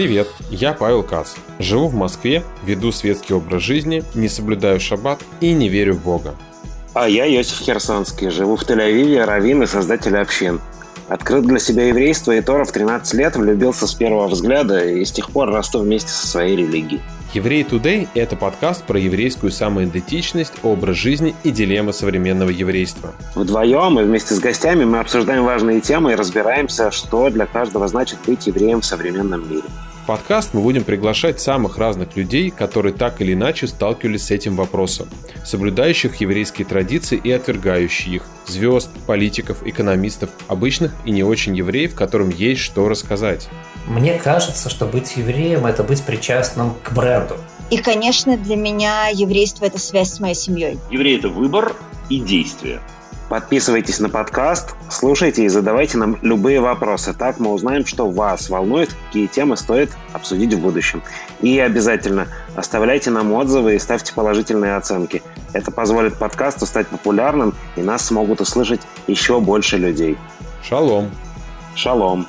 Привет, я Павел Кац. Живу в Москве, веду светский образ жизни, не соблюдаю шаббат и не верю в Бога. А я Йосиф Херсонский, живу в Тель-Авиве, раввин и создатель общин. Открыл для себя еврейство и Тора в 13 лет, влюбился с первого взгляда и с тех пор расту вместе со своей религией. Еврей Today – это подкаст про еврейскую самоидентичность, образ жизни и дилеммы современного еврейства. Вдвоем и вместе с гостями мы обсуждаем важные темы и разбираемся, что для каждого значит быть евреем в современном мире подкаст мы будем приглашать самых разных людей, которые так или иначе сталкивались с этим вопросом, соблюдающих еврейские традиции и отвергающих их, звезд, политиков, экономистов, обычных и не очень евреев, которым есть что рассказать. Мне кажется, что быть евреем – это быть причастным к бренду. И, конечно, для меня еврейство – это связь с моей семьей. Еврей – это выбор и действие. Подписывайтесь на подкаст, слушайте и задавайте нам любые вопросы. Так мы узнаем, что вас волнует, какие темы стоит обсудить в будущем. И обязательно оставляйте нам отзывы и ставьте положительные оценки. Это позволит подкасту стать популярным, и нас смогут услышать еще больше людей. Шалом. Шалом.